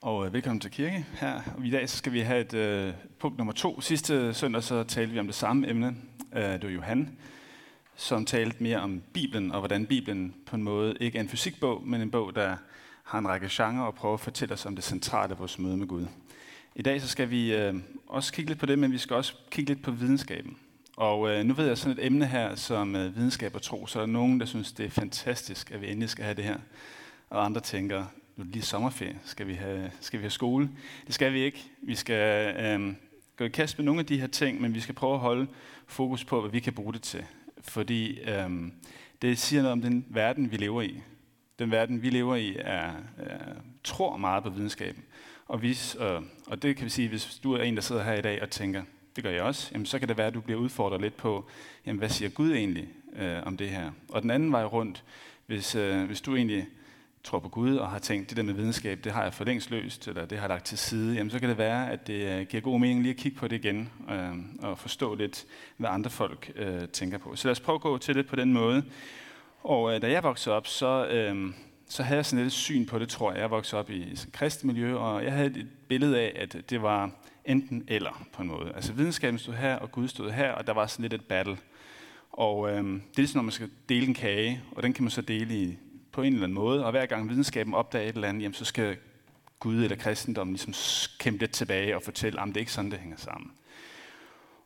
og øh, velkommen til kirke her. Og I dag så skal vi have et øh, punkt nummer to. Sidste søndag så talte vi om det samme emne. Øh, det var Johan, som talte mere om Bibelen, og hvordan Bibelen på en måde ikke er en fysikbog, men en bog, der har en række genrer og prøver at fortælle os om det centrale af vores møde med Gud. I dag så skal vi øh, også kigge lidt på det, men vi skal også kigge lidt på videnskaben. Og øh, nu ved jeg sådan et emne her som øh, videnskab og tro, så er der nogen, der synes, det er fantastisk, at vi endelig skal have det her. Og andre tænker, nu er det lige sommerferie, skal vi, have, skal vi have skole? Det skal vi ikke. Vi skal øh, gå i kast med nogle af de her ting, men vi skal prøve at holde fokus på, hvad vi kan bruge det til. Fordi øh, det siger noget om den verden, vi lever i. Den verden, vi lever i, er, er tror meget på videnskaben. Og, hvis, øh, og det kan vi sige, hvis du er en, der sidder her i dag og tænker, det gør jeg også, jamen så kan det være, at du bliver udfordret lidt på, jamen hvad siger Gud egentlig øh, om det her? Og den anden vej rundt, hvis, øh, hvis du egentlig tror på Gud og har tænkt, det der med videnskab, det har jeg for længst løst, eller det har jeg lagt til side, jamen så kan det være, at det øh, giver god mening lige at kigge på det igen, øh, og forstå lidt, hvad andre folk øh, tænker på. Så lad os prøve at gå til det på den måde. Og øh, da jeg voksede op, så, øh, så havde jeg sådan lidt syn på det, tror jeg. Jeg voksede op i et kristent miljø, og jeg havde et billede af, at det var enten eller på en måde. Altså videnskaben stod her, og Gud stod her, og der var sådan lidt et battle. Og øh, det er ligesom, når man skal dele en kage, og den kan man så dele i, på en eller anden måde, og hver gang videnskaben opdager et eller andet, jamen, så skal Gud eller kristendommen ligesom kæmpe lidt tilbage og fortælle, at det er ikke sådan, det hænger sammen.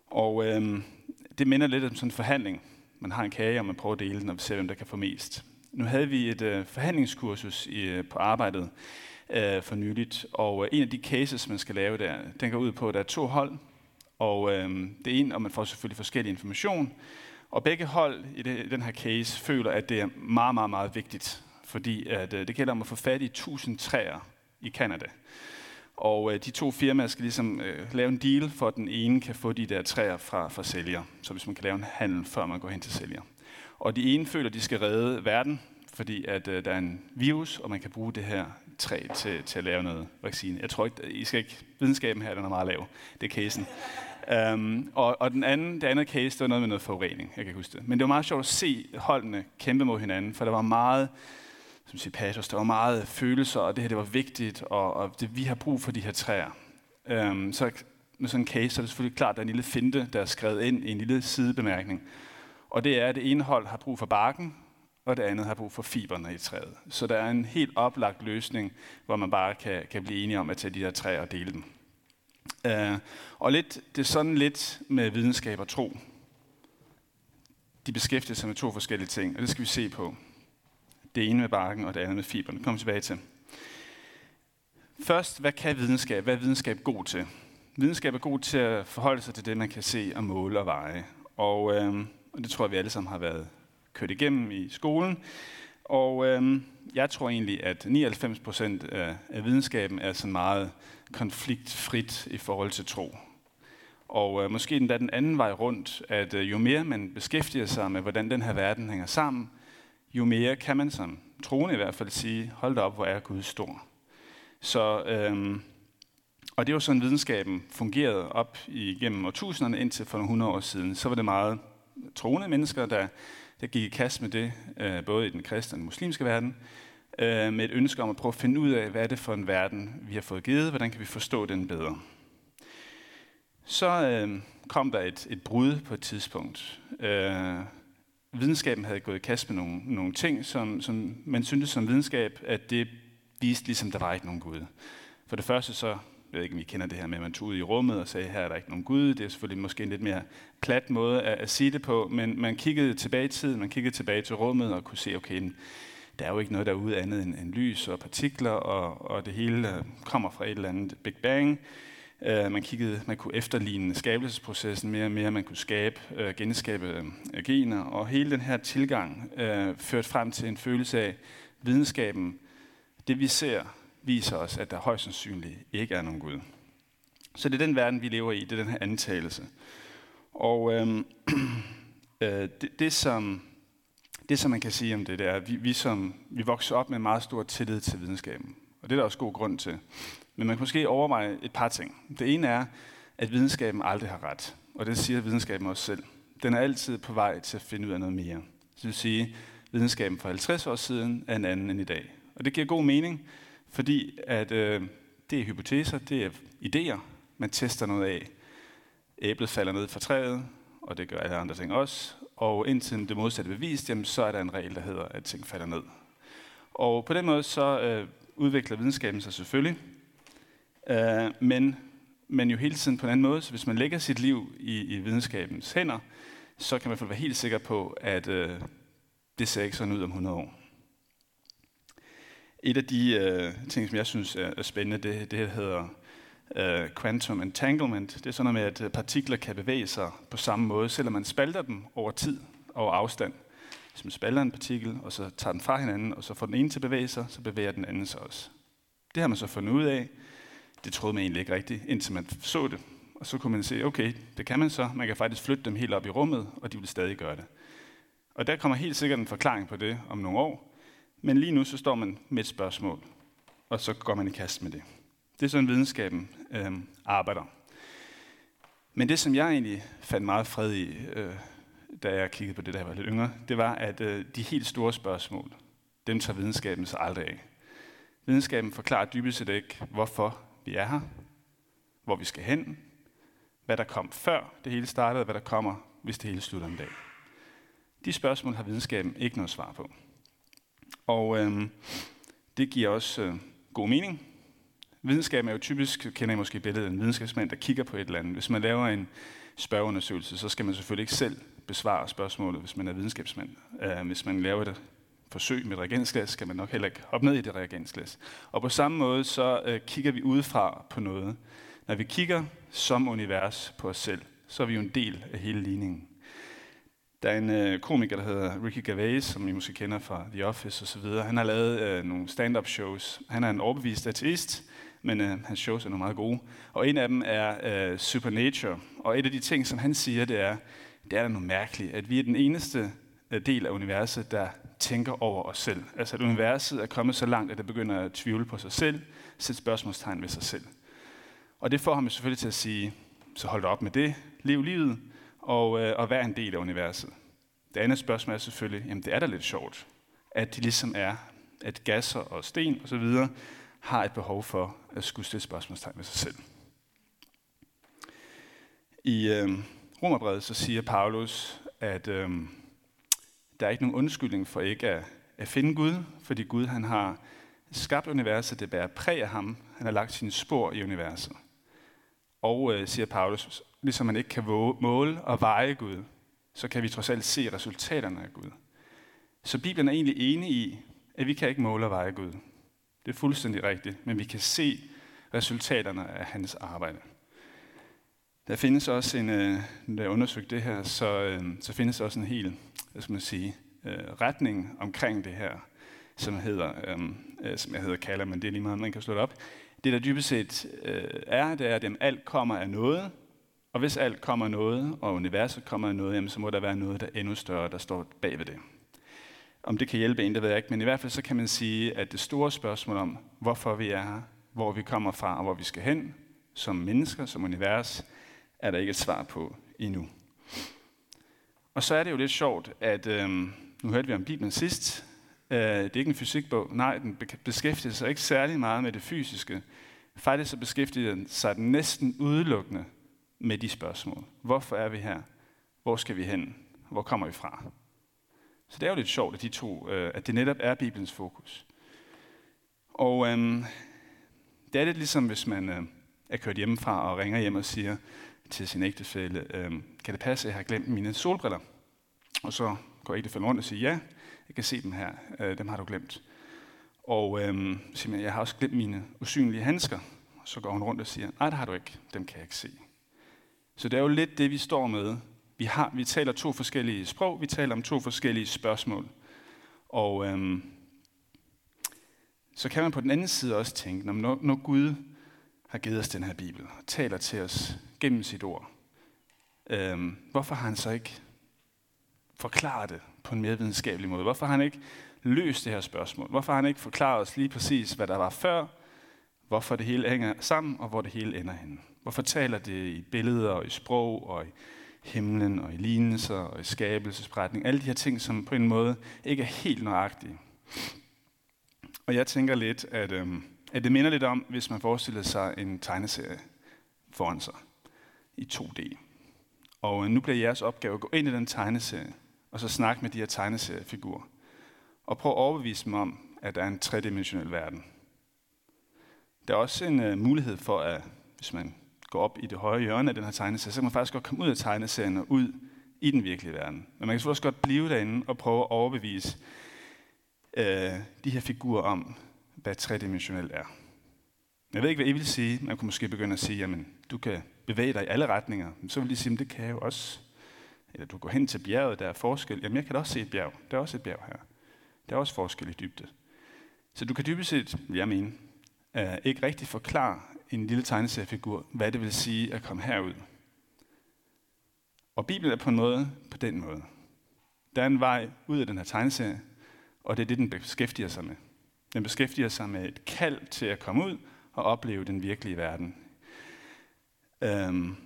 Og øh, det minder lidt om sådan en forhandling. Man har en kage, og man prøver at dele den, og vi ser, hvem der kan få mest. Nu havde vi et øh, forhandlingskursus i, øh, på arbejdet øh, for nyligt, og øh, en af de cases, man skal lave der, den går ud på, at der er to hold, og øh, det er en, og man får selvfølgelig forskellig information, og begge hold i, det, den her case føler, at det er meget, meget, meget vigtigt, fordi at, øh, det gælder om at få fat i 1000 træer i Kanada. Og øh, de to firmaer skal ligesom øh, lave en deal, for at den ene kan få de der træer fra, fra sælger. Så hvis man kan lave en handel, før man går hen til sælger. Og de ene føler, at de skal redde verden, fordi at øh, der er en virus, og man kan bruge det her træ til, til at lave noget vaccine. Jeg tror ikke, I skal ikke, videnskaben her den er meget lav. Det er casen. Um, og, og den anden, det andet case, det var noget med noget forurening, jeg kan huske det. Men det var meget sjovt at se holdene kæmpe mod hinanden, for der var meget, som siger patos, der var meget følelser, og det her det var vigtigt, og, og det, vi har brug for de her træer. Um, så med sådan en case, så er det selvfølgelig klart, at der er en lille finte, der er skrevet ind i en lille sidebemærkning. Og det er, at det ene hold har brug for barken, og det andet har brug for fiberne i træet. Så der er en helt oplagt løsning, hvor man bare kan, kan blive enige om at tage de her træer og dele dem. Øh, og lidt, det er sådan lidt med videnskab og tro. De beskæftiger sig med to forskellige ting, og det skal vi se på. Det ene med barken, og det andet med fiberne. Det kommer tilbage til. Først, hvad kan videnskab? Hvad er videnskab god til? Videnskab er god til at forholde sig til det, man kan se og måle og veje. Og, øh, og det tror jeg, vi alle sammen har været kørt igennem i skolen. Og øh, jeg tror egentlig, at 99 procent af, videnskaben er så meget konfliktfrit i forhold til tro. Og øh, måske den, den anden vej rundt, at øh, jo mere man beskæftiger sig med, hvordan den her verden hænger sammen, jo mere kan man som troende i hvert fald sige, hold da op, hvor er Gud stor. Så, øh, og det var sådan, videnskaben fungerede op igennem årtusinderne indtil for nogle hundrede år siden. Så var det meget troende mennesker, der, der gik i kast med det, øh, både i den kristne og den muslimske verden, øh, med et ønske om at prøve at finde ud af, hvad er det for en verden, vi har fået givet, hvordan kan vi forstå den bedre. Så øh, kom der et, et brud på et tidspunkt. Øh, videnskaben havde gået i kast med nogle, nogle ting, som, som man syntes som videnskab, at det viste ligesom, der var ikke nogen Gud. For det første så, jeg ved ikke, om I kender det her med, at man tog ud i rummet og sagde, her er der ikke nogen Gud. Det er selvfølgelig måske en lidt mere plat måde at, at sige det på, men man kiggede tilbage i tiden, man kiggede tilbage til rummet og kunne se, okay, der er jo ikke noget derude andet end, end lys og partikler, og, og det hele øh, kommer fra et eller andet Big Bang. Uh, man kiggede, man kunne efterligne skabelsesprocessen mere og mere, man kunne skabe, uh, genskabe uh, gener, og hele den her tilgang uh, førte frem til en følelse af videnskaben. Det vi ser, viser os, at der højst sandsynligt ikke er nogen Gud. Så det er den verden, vi lever i, det er den her antagelse. Og uh, øh, det, det, som det, som man kan sige om det, det er, at vi, vi, som, vi vokser op med meget stor tillid til videnskaben. Og det er der også god grund til. Men man kan måske overveje et par ting. Det ene er, at videnskaben aldrig har ret. Og det siger videnskaben også selv. Den er altid på vej til at finde ud af noget mere. Så det vil sige, at videnskaben for 50 år siden er en anden end i dag. Og det giver god mening, fordi at, øh, Det er hypoteser, det er idéer, man tester noget af. Æblet falder ned fra træet, og det gør alle andre ting også. Og indtil det modsatte bevist, jamen, så er der en regel, der hedder, at ting falder ned. Og på den måde så øh, udvikler videnskaben sig selvfølgelig, øh, men, men jo hele tiden på en anden måde. Så hvis man lægger sit liv i, i videnskabens hænder, så kan man i hvert fald være helt sikker på, at øh, det ser ikke sådan ud om 100 år. Et af de øh, ting, som jeg synes er, er spændende, det, det hedder øh, quantum entanglement. Det er sådan noget med, at øh, partikler kan bevæge sig på samme måde, selvom man spalter dem over tid og afstand. Hvis man spalter en partikel, og så tager den fra hinanden, og så får den ene til at bevæge sig, så bevæger den anden sig også. Det har man så fundet ud af. Det troede man egentlig ikke rigtigt, indtil man så det. Og så kunne man se, okay, det kan man så. Man kan faktisk flytte dem helt op i rummet, og de vil stadig gøre det. Og der kommer helt sikkert en forklaring på det om nogle år. Men lige nu så står man med et spørgsmål, og så går man i kast med det. Det er sådan, videnskaben øh, arbejder. Men det, som jeg egentlig fandt meget fred i, øh, da jeg kiggede på det, da jeg var lidt yngre, det var, at øh, de helt store spørgsmål, dem tager videnskaben så aldrig af. Videnskaben forklarer dybest set ikke, hvorfor vi er her, hvor vi skal hen, hvad der kom før det hele startede, og hvad der kommer, hvis det hele slutter en dag. De spørgsmål har videnskaben ikke noget svar på. Og øh, det giver også øh, god mening. Videnskab er jo typisk, kender I måske billedet en videnskabsmand, der kigger på et eller andet. Hvis man laver en spørgeundersøgelse, så skal man selvfølgelig ikke selv besvare spørgsmålet, hvis man er videnskabsmand. Øh, hvis man laver et forsøg med et reagensglas, skal man nok heller ikke hoppe ned i det reagensglas. Og på samme måde, så øh, kigger vi udefra på noget. Når vi kigger som univers på os selv, så er vi jo en del af hele ligningen. Der er en øh, komiker, der hedder Ricky Gervais, som I måske kender fra The Office osv. Han har lavet øh, nogle stand-up shows. Han er en overbevist ateist, men øh, hans shows er nogle meget gode. Og en af dem er øh, Supernature. Og et af de ting, som han siger, det er, det er da noget mærkeligt, at vi er den eneste øh, del af universet, der tænker over os selv. Altså at universet er kommet så langt, at det begynder at tvivle på sig selv, sætte spørgsmålstegn ved sig selv. Og det får ham selvfølgelig til at sige, så hold op med det, lev livet, og, øh, og være en del af universet. Det andet spørgsmål er selvfølgelig, jamen det er da lidt sjovt, at de ligesom er, at gasser og sten og så videre har et behov for at skulle stille spørgsmålstegn ved sig selv. I øh, Romerbrevet så siger Paulus, at øh, der er ikke nogen undskyldning for ikke at, at finde Gud, fordi Gud han har skabt universet, det bærer præg af ham. Han har lagt sine spor i universet. Og, øh, siger Paulus, ligesom man ikke kan måle og veje Gud, så kan vi trods alt se resultaterne af Gud. Så Bibelen er egentlig enig i, at vi kan ikke måle og veje Gud. Det er fuldstændig rigtigt, men vi kan se resultaterne af hans arbejde. Der findes også en, øh, når jeg undersøgte det her, så, øh, så findes også en hel, hvad skal man sige, øh, retning omkring det her, som hedder, øhm, øh, som jeg hedder kalder, men det er lige meget, man kan slå det op. Det der dybest set øh, er, det er, at alt kommer af noget, og hvis alt kommer af noget, og universet kommer af noget, jamen, så må der være noget, der er endnu større, der står bag ved det. Om det kan hjælpe en, det ved jeg ikke, men i hvert fald så kan man sige, at det store spørgsmål om, hvorfor vi er her, hvor vi kommer fra og hvor vi skal hen, som mennesker, som univers, er der ikke et svar på endnu. Og så er det jo lidt sjovt, at øh, nu hørte vi om Bibelen sidst. Øh, det er ikke en fysikbog. Nej, den beskæftiger sig ikke særlig meget med det fysiske. Faktisk så beskæftiger den sig næsten udelukkende med de spørgsmål. Hvorfor er vi her? Hvor skal vi hen? Hvor kommer vi fra? Så det er jo lidt sjovt, at, de to, øh, at det netop er Bibelens fokus. Og øhm, det er lidt ligesom, hvis man øh, er kørt hjemmefra og ringer hjem og siger til sin ægtefælle, øh, kan det passe, at jeg har glemt mine solbriller? Og så går ægtefællen rundt og siger, ja, jeg kan se dem her, øh, dem har du glemt. Og øh, siger jeg har også glemt mine usynlige handsker. Så går hun rundt og siger, nej, det har du ikke, dem kan jeg ikke se. Så det er jo lidt det, vi står med. Vi, har, vi taler to forskellige sprog, vi taler om to forskellige spørgsmål. Og øh, så kan man på den anden side også tænke, når, når Gud har givet os den her Bibel, og taler til os gennem sit ord, øh, hvorfor har han så ikke forklaret det på en mere videnskabelig måde? Hvorfor har han ikke løst det her spørgsmål? Hvorfor har han ikke forklaret os lige præcis, hvad der var før, hvorfor det hele hænger sammen, og hvor det hele ender henne? Hvorfor taler det i billeder og i sprog og i himlen og i lignelser og i skabelsesberetning? Alle de her ting, som på en måde ikke er helt nøjagtige. Og jeg tænker lidt, at, øhm, at det minder lidt om, hvis man forestiller sig en tegneserie foran sig i 2D. Og øh, nu bliver jeres opgave at gå ind i den tegneserie, og så snakke med de her tegneseriefigurer. Og prøve at overbevise dem om, at der er en tredimensionel verden. Der er også en uh, mulighed for, at hvis man går op i det høje hjørne af den her tegneserie, så kan man faktisk godt komme ud af tegneserien og ud i den virkelige verden. Men man kan også godt blive derinde og prøve at overbevise uh, de her figurer om, hvad tredimensionelt er. Jeg ved ikke, hvad I vil sige. Man kunne måske begynde at sige, jamen, du kan bevæge dig i alle retninger. Men så vil de sige, det kan jeg jo også. Eller du går hen til bjerget, der er forskel. Jamen, jeg kan da også se et bjerg. Der er også et bjerg her. Der er også forskel i dybde. Så du kan dybest set, jeg mener, uh, øh, ikke rigtig forklare en lille tegneseriefigur, hvad det vil sige at komme herud. Og Bibelen er på en måde på den måde. Der er en vej ud af den her tegneserie, og det er det, den beskæftiger sig med. Den beskæftiger sig med et kald til at komme ud og opleve den virkelige verden. Øhm,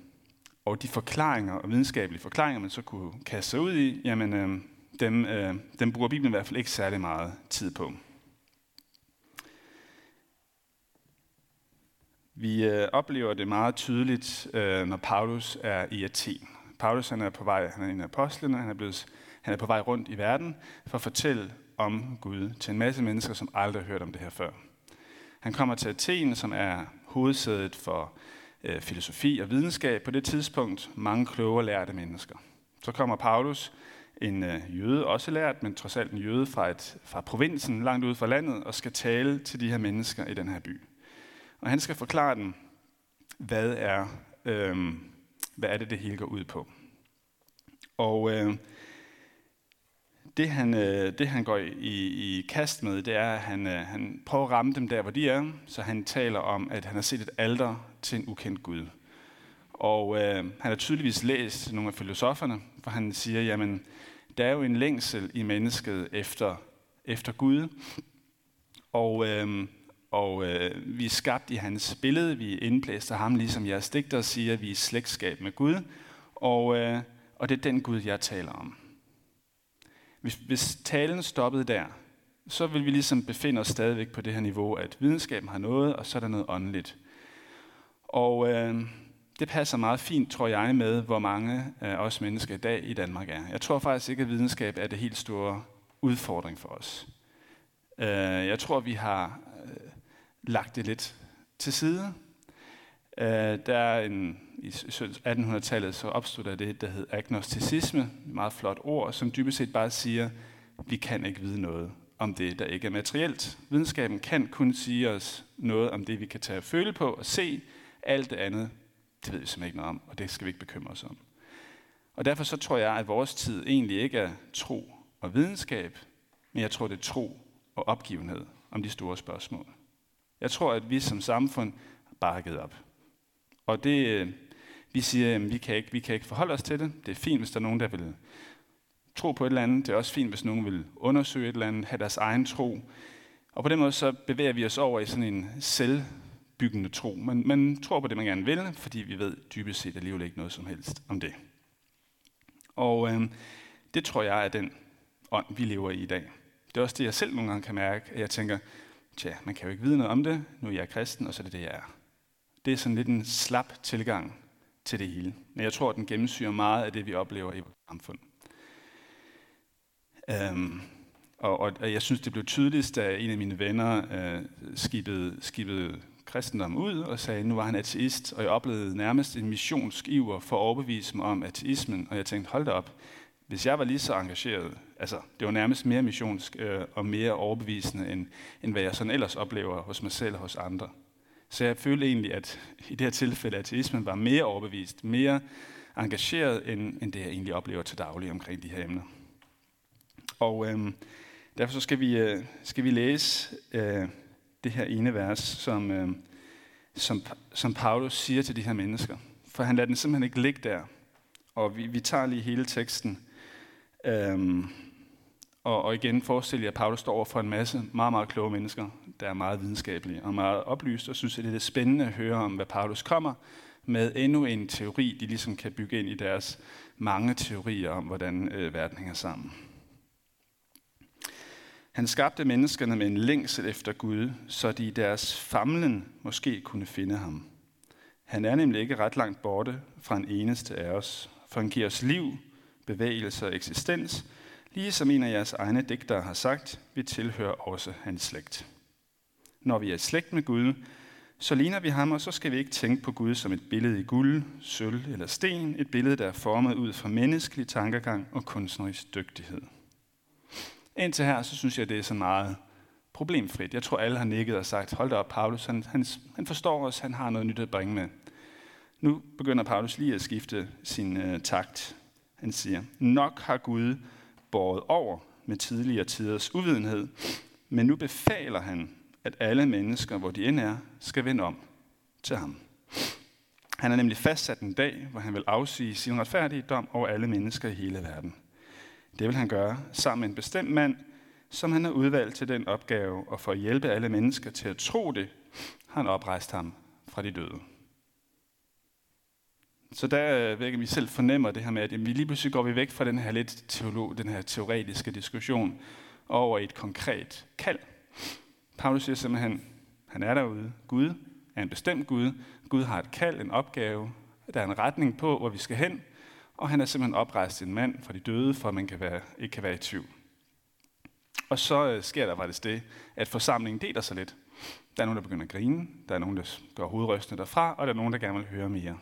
og de forklaringer og videnskabelige forklaringer, man så kunne kaste sig ud i, jamen, øh, dem, øh, dem bruger Bibelen i hvert fald ikke særlig meget tid på. Vi øh, oplever det meget tydeligt, øh, når Paulus er i Athen. Paulus han er på vej, han er en af apostlene, han er, blevet, han er på vej rundt i verden for at fortælle om Gud til en masse mennesker, som aldrig har hørt om det her før. Han kommer til Athen, som er hovedsædet for øh, filosofi og videnskab på det tidspunkt. Mange kloge og lærte mennesker. Så kommer Paulus, en øh, jøde, også lært, men trods alt en jøde fra, et, fra provinsen, langt ude fra landet, og skal tale til de her mennesker i den her by. Og han skal forklare dem, hvad er, øh, hvad er det, det hele går ud på. Og øh, det, han, øh, det han går i, i kast med, det er, at han, øh, han prøver at ramme dem der, hvor de er. Så han taler om, at han har set et alter til en ukendt Gud. Og øh, han har tydeligvis læst nogle af filosoferne, for han siger, jamen, der er jo en længsel i mennesket efter, efter Gud. Og, øh, og øh, vi er skabt i hans billede, vi er indblæst af ham, ligesom jeres digter siger, vi er slægtskab med Gud. Og, øh, og det er den Gud, jeg taler om. Hvis, hvis talen stoppede der, så vil vi ligesom befinde os stadigvæk på det her niveau, at videnskaben har noget, og så er der noget åndeligt. Og øh, det passer meget fint, tror jeg, med, hvor mange af os mennesker i dag i Danmark er. Jeg tror faktisk ikke, at videnskab er det helt store udfordring for os. Øh, jeg tror, vi har øh, lagt det lidt til side. Øh, der er en, I 1800-tallet så opstod der det, der hed agnosticisme, et meget flot ord, som dybest set bare siger, vi kan ikke vide noget om det, der ikke er materielt. Videnskaben kan kun sige os noget om det, vi kan tage og føle på og se. Alt det andet, det ved vi simpelthen ikke noget om, og det skal vi ikke bekymre os om. Og derfor så tror jeg, at vores tid egentlig ikke er tro og videnskab, men jeg tror, det er tro og opgivenhed om de store spørgsmål. Jeg tror, at vi som samfund bare har givet op. Og det, øh, vi siger, at vi kan, ikke, vi kan ikke forholde os til det. Det er fint, hvis der er nogen, der vil tro på et eller andet. Det er også fint, hvis nogen vil undersøge et eller andet, have deres egen tro. Og på den måde så bevæger vi os over i sådan en selvbyggende tro. Man, man tror på det, man gerne vil, fordi vi ved dybest set alligevel ikke noget som helst om det. Og øh, det tror jeg er den ånd, vi lever i i dag. Det er også det, jeg selv nogle gange kan mærke, at jeg tænker, tja, man kan jo ikke vide noget om det, nu er jeg kristen, og så er det det, jeg er. Det er sådan lidt en slap tilgang til det hele. Men jeg tror, at den gennemsyrer meget af det, vi oplever i vores samfund. Øhm, og, og, og jeg synes, det blev tydeligst, da en af mine venner øh, skibede, skibede kristendom ud og sagde, at nu var han ateist, og jeg oplevede nærmest en missionskiver for at overbevise mig om ateismen, og jeg tænkte, hold da op, hvis jeg var lige så engageret, altså det var nærmest mere missionsk øh, og mere overbevisende, end, end hvad jeg sådan ellers oplever hos mig selv og hos andre. Så jeg følte egentlig, at i det her tilfælde, ateismen var mere overbevist, mere engageret, end, end det jeg egentlig oplever til daglig omkring de her emner. Og øh, derfor så skal vi, øh, skal vi læse øh, det her ene vers, som, øh, som, som Paulus siger til de her mennesker. For han lader den simpelthen ikke ligge der. Og vi, vi tager lige hele teksten Øh, og, og igen forestil jer, at Paulus står over for en masse meget, meget kloge mennesker, der er meget videnskabelige og meget oplyst, og synes, at det er spændende at høre om, hvad Paulus kommer med endnu en teori, de ligesom kan bygge ind i deres mange teorier om, hvordan øh, verden hænger sammen. Han skabte menneskerne med en længsel efter Gud, så de i deres famlen måske kunne finde ham. Han er nemlig ikke ret langt borte fra en eneste af os, for han giver os liv, bevægelse og eksistens, lige som en af jeres egne digtere har sagt, vi tilhører også hans slægt. Når vi er slægt med Gud, så ligner vi ham, og så skal vi ikke tænke på Gud som et billede i guld, sølv eller sten, et billede, der er formet ud fra menneskelig tankegang og kunstnerisk dygtighed. Indtil her, så synes jeg, det er så meget problemfrit. Jeg tror, alle har nikket og sagt, hold da op, Paulus, han, han, han forstår os, han har noget nyt at bringe med. Nu begynder Paulus lige at skifte sin øh, takt. Han siger, nok har Gud båret over med tidligere tiders uvidenhed, men nu befaler han, at alle mennesker, hvor de end er, skal vende om til ham. Han har nemlig fastsat en dag, hvor han vil afsige sin retfærdige dom over alle mennesker i hele verden. Det vil han gøre sammen med en bestemt mand, som han har udvalgt til den opgave, og for at hjælpe alle mennesker til at tro det, har han oprejst ham fra de døde. Så der øh, ved vi selv fornemmer det her med, at vi lige pludselig går vi væk fra den her lidt teolog, den her teoretiske diskussion over et konkret kald. Paulus siger simpelthen, han er derude. Gud er en bestemt Gud. Gud har et kald, en opgave. Der er en retning på, hvor vi skal hen. Og han er simpelthen oprejst en mand fra de døde, for at man kan være, ikke kan være i tvivl. Og så øh, sker der faktisk det, at forsamlingen deler sig lidt. Der er nogen, der begynder at grine, der er nogen, der gør hovedrystende derfra, og der er nogen, der gerne vil høre mere.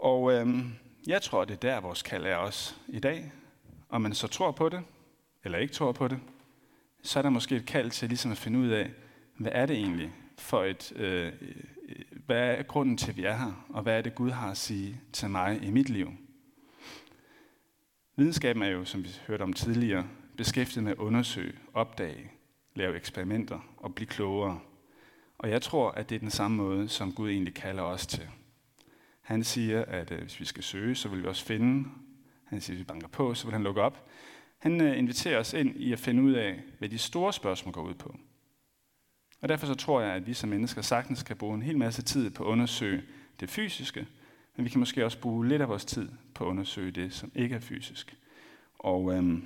Og øhm, jeg tror, det er der, vores kald er også i dag. Om man så tror på det, eller ikke tror på det, så er der måske et kald til ligesom at finde ud af, hvad er det egentlig for et, øh, øh, hvad er grunden til, at vi er her, og hvad er det, Gud har at sige til mig i mit liv. Videnskaben er jo, som vi hørte om tidligere, beskæftiget med at undersøge, opdage, lave eksperimenter og blive klogere. Og jeg tror, at det er den samme måde, som Gud egentlig kalder os til. Han siger, at øh, hvis vi skal søge, så vil vi også finde. Han siger, at hvis vi banker på, så vil han lukke op. Han øh, inviterer os ind i at finde ud af, hvad de store spørgsmål går ud på. Og derfor så tror jeg, at vi som mennesker sagtens kan bruge en hel masse tid på at undersøge det fysiske, men vi kan måske også bruge lidt af vores tid på at undersøge det, som ikke er fysisk. Og øhm,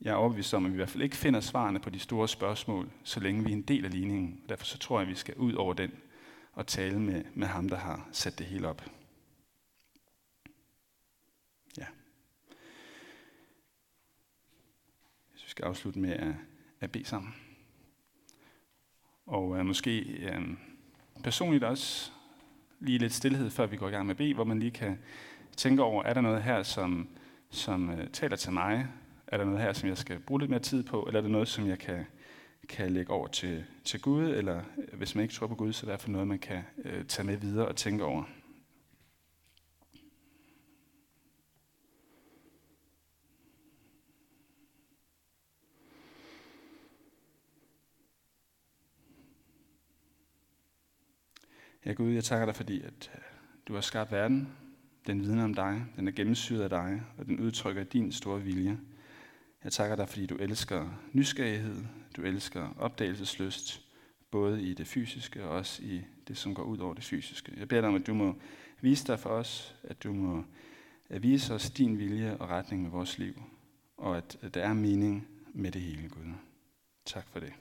jeg er overbevist om, at vi i hvert fald ikke finder svarene på de store spørgsmål, så længe vi er en del af ligningen. Derfor så tror jeg, at vi skal ud over den og tale med, med ham, der har sat det hele op. Ja. Så vi skal afslutte med at, at bede sammen. Og øh, måske øh, personligt også lige lidt stillhed, før vi går i gang med at bede, hvor man lige kan tænke over, er der noget her, som, som øh, taler til mig? Er der noget her, som jeg skal bruge lidt mere tid på? Eller er der noget, som jeg kan, kan lægge over til, til Gud? Eller øh, hvis man ikke tror på Gud, så er der for noget, man kan øh, tage med videre og tænke over. Ja Gud, jeg takker dig, fordi at øh, du har skabt verden. Den vidner om dig, den er gennemsyret af dig, og den udtrykker din store vilje. Jeg takker dig, fordi du elsker nysgerrighed, du elsker opdagelsesløst, både i det fysiske og også i det, som går ud over det fysiske. Jeg beder dig om, at du må vise dig for os, at du må øh, vise os din vilje og retning med vores liv, og at der er mening med det hele, Gud. Tak for det.